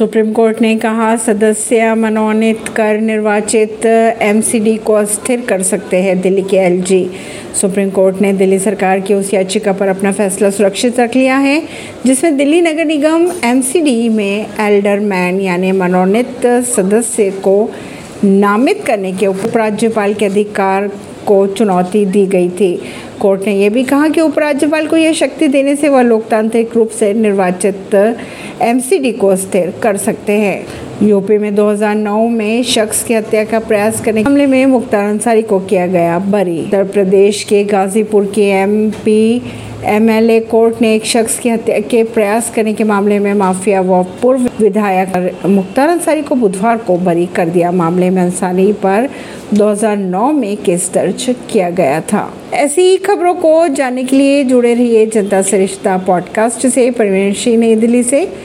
Supreme court ने कहा, सदस्य मनोनीत कर निर्वाचित एमसीडी को अस्थिर कर सकते हैं दिल्ली के एलजी सुप्रीम कोर्ट ने दिल्ली सरकार की उस याचिका पर अपना फैसला सुरक्षित रख लिया है, जिसमें दिल्ली नगर निगम एमसीडी में एल्डरमैन यानी मनोनीत सदस्य को नामित करने के उपराज्यपाल के अधिकार को चुनौती दी गई थी। कोर्ट ने यह भी कहा कि उपराज्यपाल को यह शक्ति देने से वह लोकतांत्रिक रूप से निर्वाचित एमसीडी को स्थिर कर सकते हैं। यूपी में 2009 में शख्स की हत्या का प्रयास करने मामले में मुख्तार अंसारी को किया गया बरी। उत्तर प्रदेश के गाजीपुर के एमपी एमएलए कोर्ट ने एक शख्स की हत्या के प्रयास करने के मामले में माफिया व पूर्व विधायक मुख्तार अंसारी को बुधवार को बरी कर दिया। मामले में अंसारी पर 2009 में केस दर्ज किया गया था। ऐसी ही खबरों को जानने के लिए जुड़े रहिए जनता सरिश्ता पॉडकास्ट से। परवीन सिंह नई दिल्ली से।